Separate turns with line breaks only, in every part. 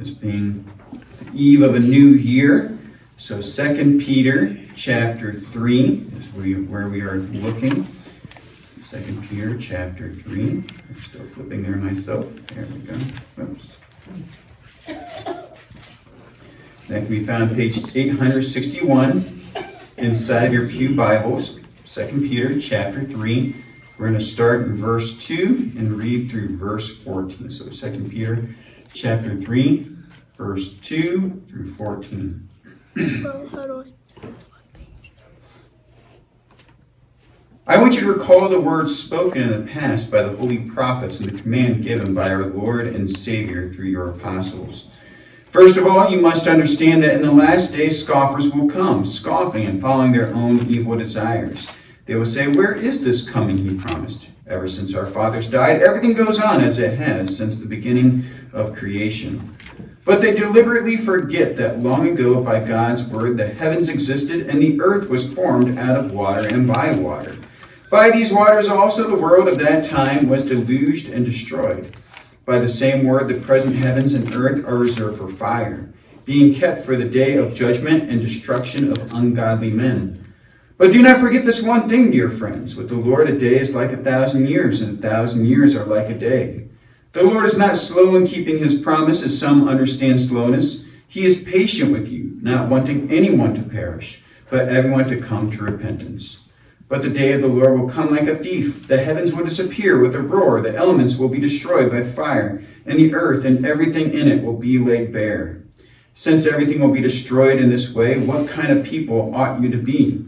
as being the eve of a new year. So Second Peter chapter 3 is where we are looking. Second Peter chapter 3. I'm still flipping there myself. There we go. Oops. That can be found page 861 inside of your Pew Bibles. Second Peter chapter 3. We're going to start in verse 2 and read through verse 14. So Second Peter chapter 3, verse 2 through 14. I want you to recall the words spoken in the past by the holy prophets and the command given by our Lord and Savior through your apostles. First of all, you must understand that in the last days scoffers will come, scoffing and following their own evil desires. They will say, Where is this coming he promised? Ever since our fathers died, everything goes on as it has since the beginning of creation. But they deliberately forget that long ago, by God's word, the heavens existed and the earth was formed out of water and by water. By these waters also the world of that time was deluged and destroyed. By the same word, the present heavens and earth are reserved for fire, being kept for the day of judgment and destruction of ungodly men. But do not forget this one thing, dear friends. With the Lord, a day is like a thousand years, and a thousand years are like a day. The Lord is not slow in keeping his promise, as some understand slowness. He is patient with you, not wanting anyone to perish, but everyone to come to repentance. But the day of the Lord will come like a thief. The heavens will disappear with a roar, the elements will be destroyed by fire, and the earth and everything in it will be laid bare. Since everything will be destroyed in this way, what kind of people ought you to be?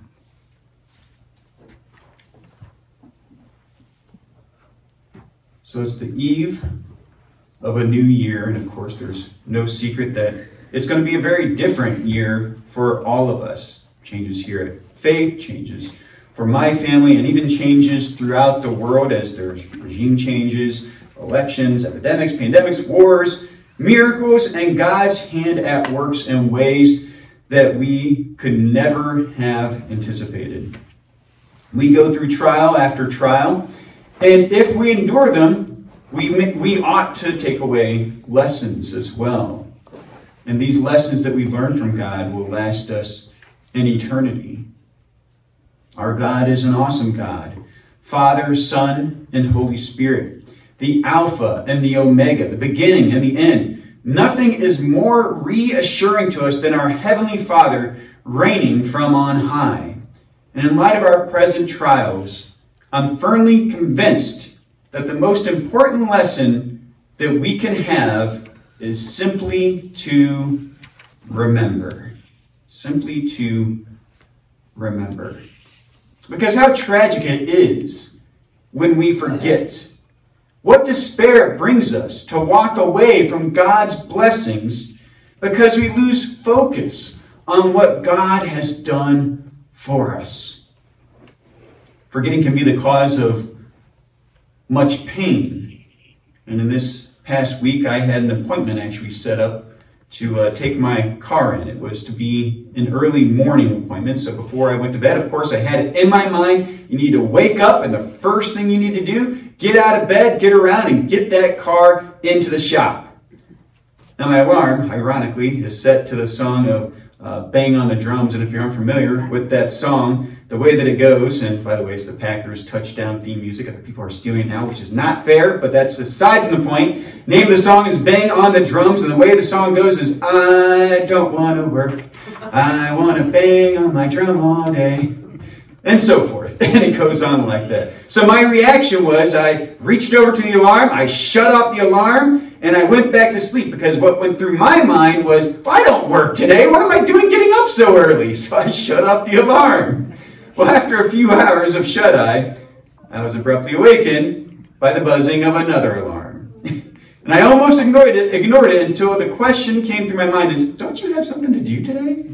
So it's the eve of a new year, and of course, there's no secret that it's going to be a very different year for all of us. Changes here at Faith, changes for my family and even changes throughout the world as there's regime changes, elections, epidemics, pandemics, wars, miracles, and God's hand at works in ways that we could never have anticipated. We go through trial after trial, and if we endure them, we, we ought to take away lessons as well. And these lessons that we learn from God will last us in eternity. Our God is an awesome God Father, Son, and Holy Spirit, the Alpha and the Omega, the beginning and the end. Nothing is more reassuring to us than our Heavenly Father reigning from on high. And in light of our present trials, I'm firmly convinced that the most important lesson that we can have is simply to remember. Simply to remember. Because how tragic it is when we forget. What despair it brings us to walk away from God's blessings because we lose focus on what God has done for us. Forgetting can be the cause of much pain. And in this past week, I had an appointment actually set up to uh, take my car in. It was to be an early morning appointment. So before I went to bed, of course, I had it in my mind. You need to wake up, and the first thing you need to do, get out of bed, get around, and get that car into the shop. Now, my alarm, ironically, is set to the song of uh, Bang on the Drums. And if you're unfamiliar with that song, the way that it goes, and by the way, it's the Packers touchdown theme music that people are stealing now, which is not fair, but that's aside from the point. Name of the song is Bang on the Drums, and the way the song goes is I don't want to work, I want to bang on my drum all day, and so forth. And it goes on like that. So my reaction was I reached over to the alarm, I shut off the alarm, and I went back to sleep because what went through my mind was, well, I don't work today. What am I doing getting up so early? So I shut off the alarm. Well, after a few hours of shut eye, I was abruptly awakened by the buzzing of another alarm. And I almost ignored it, ignored it until the question came through my mind is, don't you have something to do today?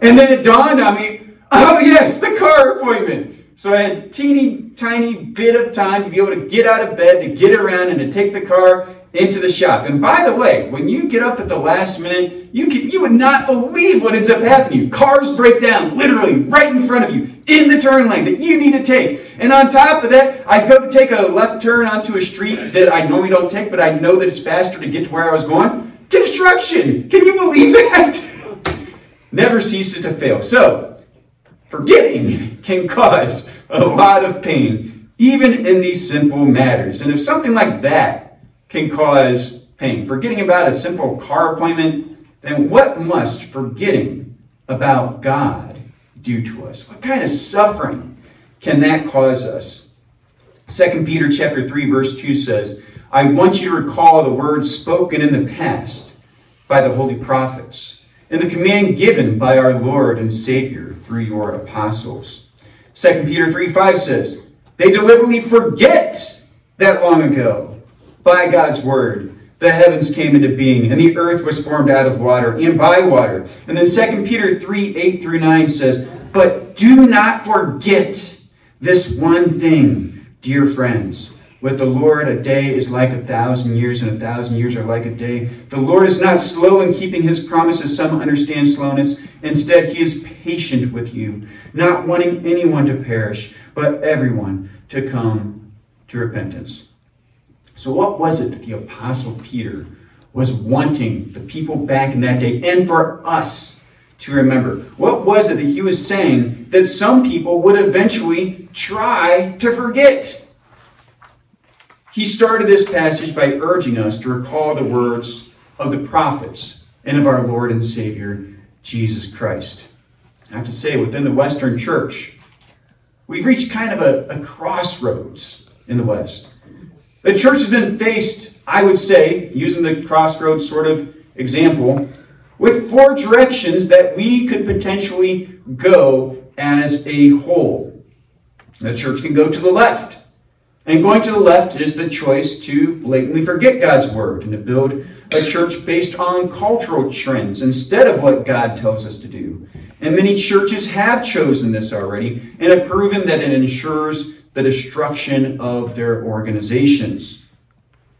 And then it dawned on me, oh yes, the car appointment. So I had a teeny tiny bit of time to be able to get out of bed, to get around, and to take the car into the shop. And by the way, when you get up at the last minute, you can, you would not believe what ends up happening. Cars break down literally right in front of you in the turn lane that you need to take. And on top of that, I go to take a left turn onto a street that I normally don't take, but I know that it's faster to get to where I was going. Construction! Can you believe that? Never ceases to fail. So, forgetting can cause a lot of pain, even in these simple matters. And if something like that can cause pain, forgetting about a simple car appointment, then what must forgetting about God do to us? What kind of suffering can that cause us? 2 Peter chapter 3 verse 2 says, I want you to recall the words spoken in the past by the holy prophets and the command given by our Lord and Savior through your apostles. 2 Peter 3 5 says, They deliberately forget that long ago, by God's word, the heavens came into being, and the earth was formed out of water and by water. And then 2 Peter 3 8 through 9 says, But do not forget this one thing, dear friends. With the Lord, a day is like a thousand years, and a thousand years are like a day. The Lord is not slow in keeping his promises. Some understand slowness. Instead, he is patient with you, not wanting anyone to perish, but everyone to come to repentance. So, what was it that the Apostle Peter was wanting the people back in that day and for us to remember? What was it that he was saying that some people would eventually try to forget? He started this passage by urging us to recall the words of the prophets and of our Lord and Savior, Jesus Christ. I have to say, within the Western church, we've reached kind of a, a crossroads in the West. The church has been faced, I would say, using the crossroads sort of example, with four directions that we could potentially go as a whole. The church can go to the left. And going to the left is the choice to blatantly forget God's word and to build a church based on cultural trends instead of what God tells us to do. And many churches have chosen this already and have proven that it ensures the destruction of their organizations.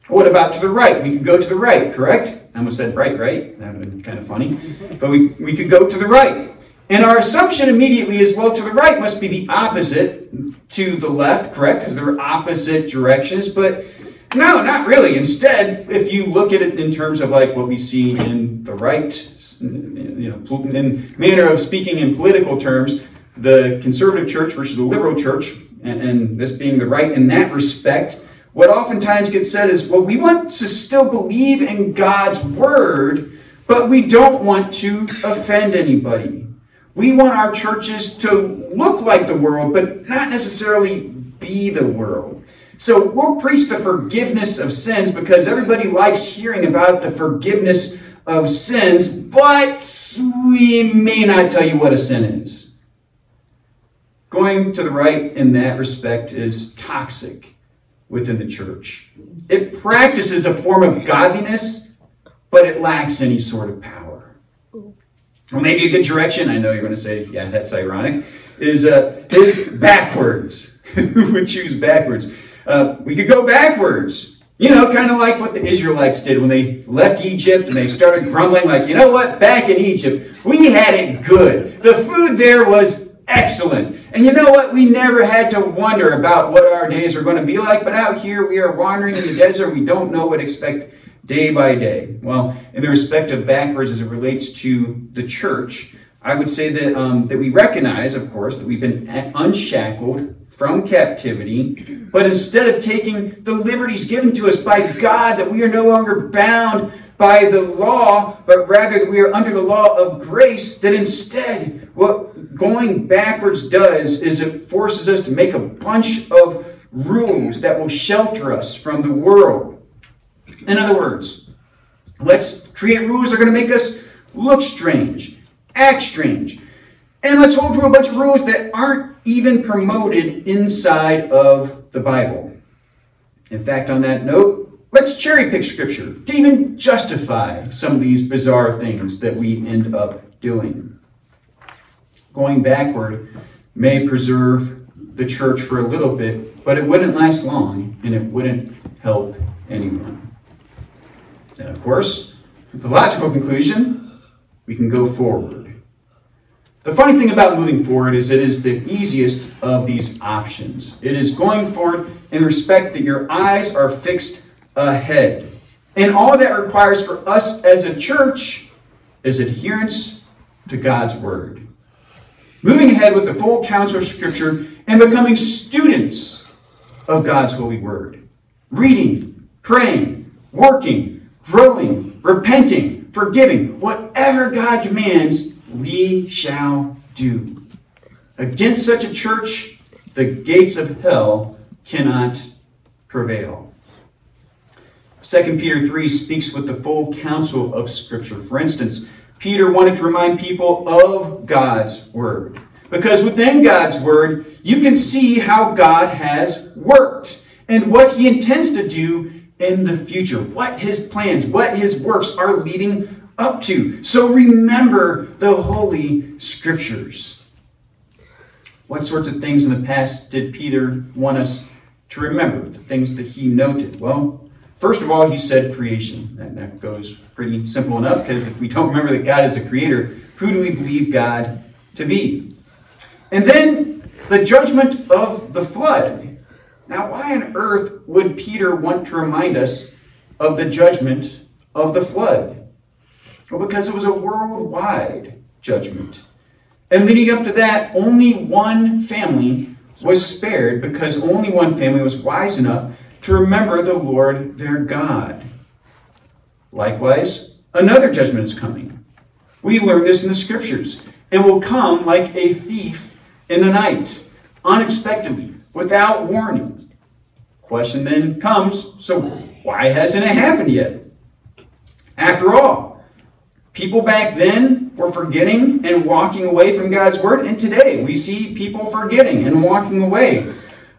What about to the right? We could go to the right, correct? I almost said right, right? That would have been kind of funny. But we, we could go to the right. And our assumption immediately is well, to the right must be the opposite to the left, correct? Because they're opposite directions. But no, not really. Instead, if you look at it in terms of like what we see in the right, you know, in manner of speaking in political terms, the conservative church versus the liberal church, and, and this being the right in that respect, what oftentimes gets said is, well, we want to still believe in God's word, but we don't want to offend anybody. We want our churches to look like the world, but not necessarily be the world. So we'll preach the forgiveness of sins because everybody likes hearing about the forgiveness of sins, but we may not tell you what a sin is. Going to the right in that respect is toxic within the church. It practices a form of godliness, but it lacks any sort of power. Well, maybe a good direction, I know you're going to say, yeah, that's ironic, is, uh, is backwards. Would choose backwards? Uh, we could go backwards. You know, kind of like what the Israelites did when they left Egypt and they started grumbling, like, you know what, back in Egypt, we had it good. The food there was excellent. And you know what? We never had to wonder about what our days are going to be like, but out here we are wandering in the desert. We don't know what to expect day by day. Well, in the respect of backwards as it relates to the church, I would say that, um, that we recognize, of course, that we've been unshackled from captivity, but instead of taking the liberties given to us by God, that we are no longer bound by the law, but rather that we are under the law of grace, that instead what going backwards does is it forces us to make a bunch of rules that will shelter us from the world. In other words, let's create rules that are going to make us look strange, act strange, and let's hold to a bunch of rules that aren't even promoted inside of the Bible. In fact, on that note, Let's cherry pick scripture to even justify some of these bizarre things that we end up doing. Going backward may preserve the church for a little bit, but it wouldn't last long and it wouldn't help anyone. And of course, the logical conclusion we can go forward. The funny thing about moving forward is it is the easiest of these options. It is going forward in respect that your eyes are fixed ahead. And all that requires for us as a church is adherence to God's word. Moving ahead with the full counsel of Scripture and becoming students of God's holy word. Reading, praying, working, growing, repenting, forgiving, whatever God commands, we shall do. Against such a church, the gates of hell cannot prevail. 2 Peter 3 speaks with the full counsel of Scripture. For instance, Peter wanted to remind people of God's Word. Because within God's Word, you can see how God has worked and what He intends to do in the future, what His plans, what His works are leading up to. So remember the Holy Scriptures. What sorts of things in the past did Peter want us to remember? The things that he noted? Well, first of all, he said creation. And that goes pretty simple enough because if we don't remember that God is a creator, who do we believe God to be? And then the judgment of the flood. Now, why on earth would Peter want to remind us of the judgment of the flood? Well, because it was a worldwide judgment. And leading up to that, only one family was spared because only one family was wise enough to remember the Lord their God. Likewise, another judgment is coming. We learn this in the scriptures and will come like a thief in the night, unexpectedly, without warning. Question then comes so why hasn't it happened yet? After all, people back then were forgetting and walking away from God's word, and today we see people forgetting and walking away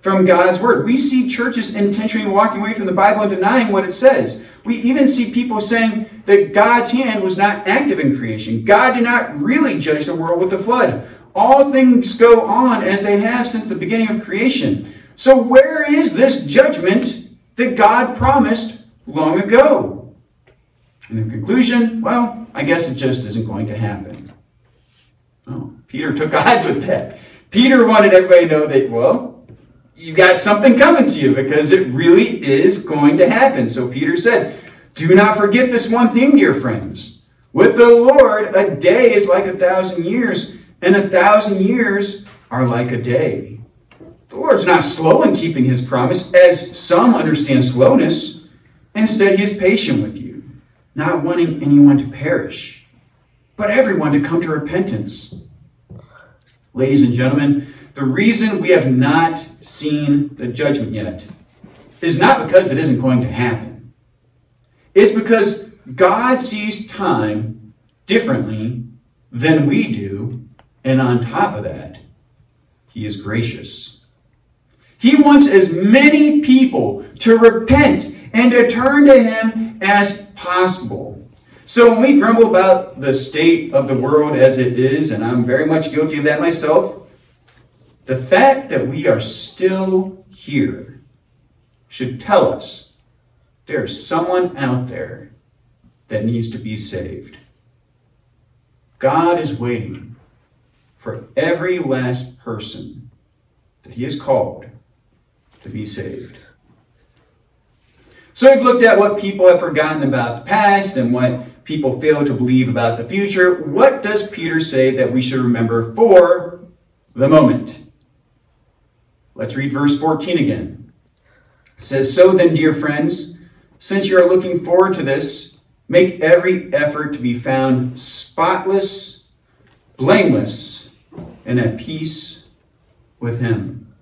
from God's word. We see churches intentionally walking away from the Bible and denying what it says. We even see people saying that God's hand was not active in creation. God did not really judge the world with the flood. All things go on as they have since the beginning of creation. So, where is this judgment that God promised long ago? And in conclusion, well, I guess it just isn't going to happen. Oh, Peter took odds with that. Peter wanted everybody to know that, well, you got something coming to you because it really is going to happen. So Peter said, Do not forget this one thing, dear friends. With the Lord, a day is like a thousand years, and a thousand years are like a day. The Lord's not slow in keeping his promise, as some understand slowness. Instead, he is patient with you, not wanting anyone to perish, but everyone to come to repentance. Ladies and gentlemen, the reason we have not seen the judgment yet is not because it isn't going to happen. It's because God sees time differently than we do, and on top of that, He is gracious. He wants as many people to repent and to turn to Him as possible. So when we grumble about the state of the world as it is, and I'm very much guilty of that myself, the fact that we are still here should tell us there's someone out there that needs to be saved. God is waiting for every last person that He has called to be saved. So we've looked at what people have forgotten about the past and what people fail to believe about the future. What does Peter say that we should remember for the moment? Let's read verse 14 again. It says, So then, dear friends, since you are looking forward to this, make every effort to be found spotless, blameless, and at peace with Him.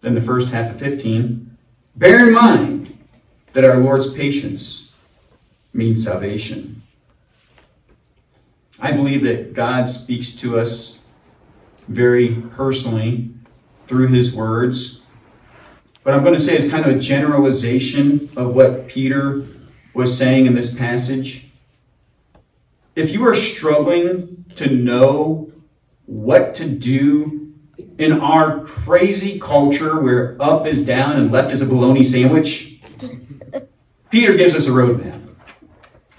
Then the first half of 15, bear in mind that our Lord's patience means salvation. I believe that God speaks to us very personally through his words. but I'm going to say it's kind of a generalization of what Peter was saying in this passage. If you are struggling to know what to do in our crazy culture where up is down and left is a bologna sandwich, Peter gives us a roadmap.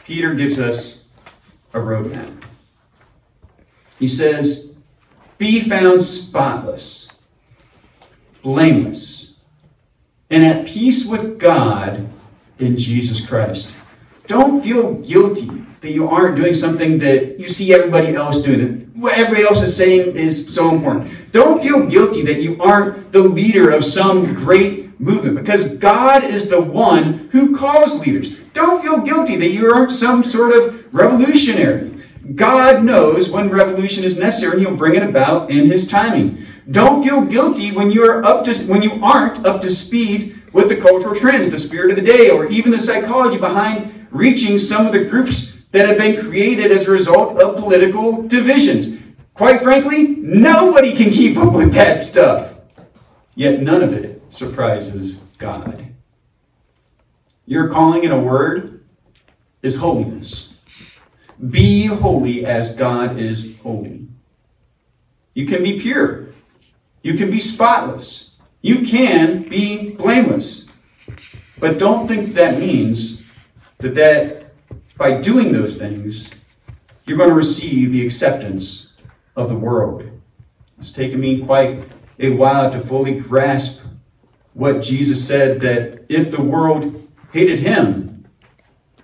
Peter gives us a roadmap. He says, Be found spotless, blameless, and at peace with God in Jesus Christ. Don't feel guilty that you aren't doing something that you see everybody else doing, that what everybody else is saying is so important. Don't feel guilty that you aren't the leader of some great movement because God is the one who calls leaders. Don't feel guilty that you aren't some sort of revolutionary. God knows when revolution is necessary and he'll bring it about in his timing. Don't feel guilty when you are up to when you aren't up to speed with the cultural trends, the spirit of the day, or even the psychology behind reaching some of the groups that have been created as a result of political divisions. Quite frankly, nobody can keep up with that stuff. Yet none of it surprises God. Your calling in a word is holiness. Be holy as God is holy. You can be pure. You can be spotless. You can be blameless. But don't think that means that, that by doing those things, you're going to receive the acceptance of the world. It's taken me quite a while to fully grasp what Jesus said that if the world hated him,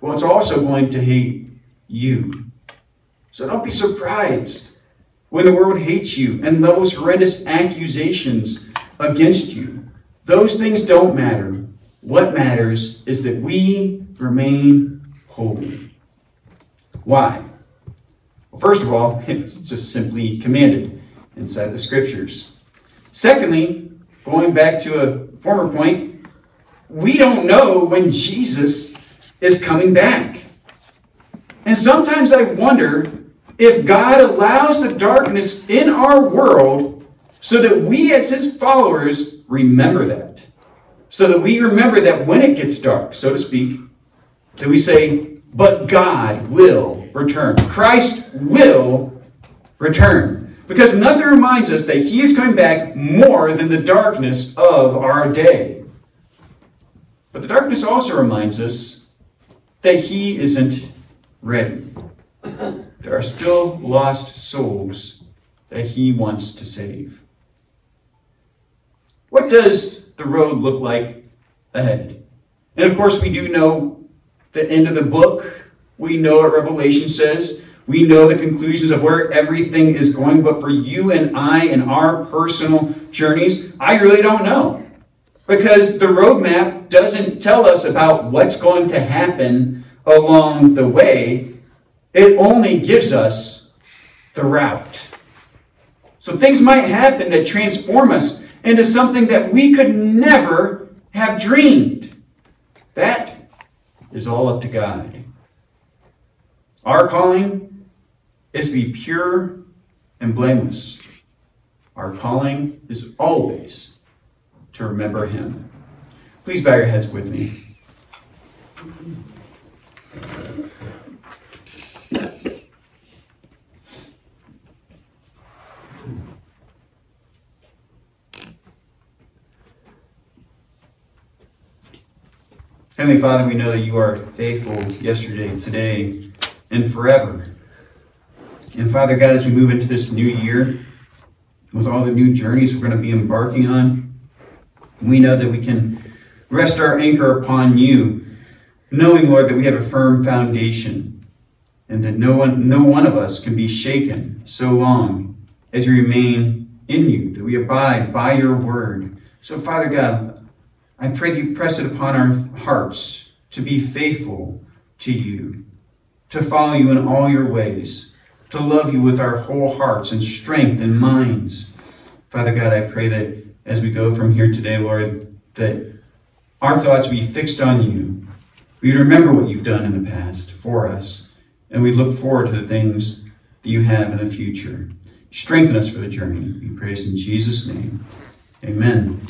well, it's also going to hate you. So don't be surprised when the world hates you and levels horrendous accusations against you. Those things don't matter. What matters is that we remain holy. Why? Well, first of all, it's just simply commanded inside the scriptures. Secondly, going back to a former point, we don't know when Jesus is coming back. And sometimes I wonder if God allows the darkness in our world so that we, as his followers, remember that. So that we remember that when it gets dark, so to speak, that we say, but God will return. Christ will return. Because nothing reminds us that he is coming back more than the darkness of our day. But the darkness also reminds us that he isn't ready. There are still lost souls that he wants to save. What does the road look like ahead? And of course, we do know the end of the book. We know what Revelation says. We know the conclusions of where everything is going. But for you and I and our personal journeys, I really don't know. Because the roadmap doesn't tell us about what's going to happen along the way. It only gives us the route. So things might happen that transform us into something that we could never have dreamed. That is all up to God. Our calling is to be pure and blameless. Our calling is always to remember Him. Please bow your heads with me. Heavenly Father, we know that you are faithful yesterday, today, and forever. And Father God, as we move into this new year, with all the new journeys we're going to be embarking on, we know that we can rest our anchor upon you, knowing, Lord, that we have a firm foundation and that no one, no one of us can be shaken so long as we remain in you, that we abide by your word. So, Father God, I pray you press it upon our hearts to be faithful to you, to follow you in all your ways, to love you with our whole hearts and strength and minds. Father God, I pray that as we go from here today, Lord, that our thoughts be fixed on you. We remember what you've done in the past for us, and we look forward to the things that you have in the future. Strengthen us for the journey. We praise in Jesus' name. Amen.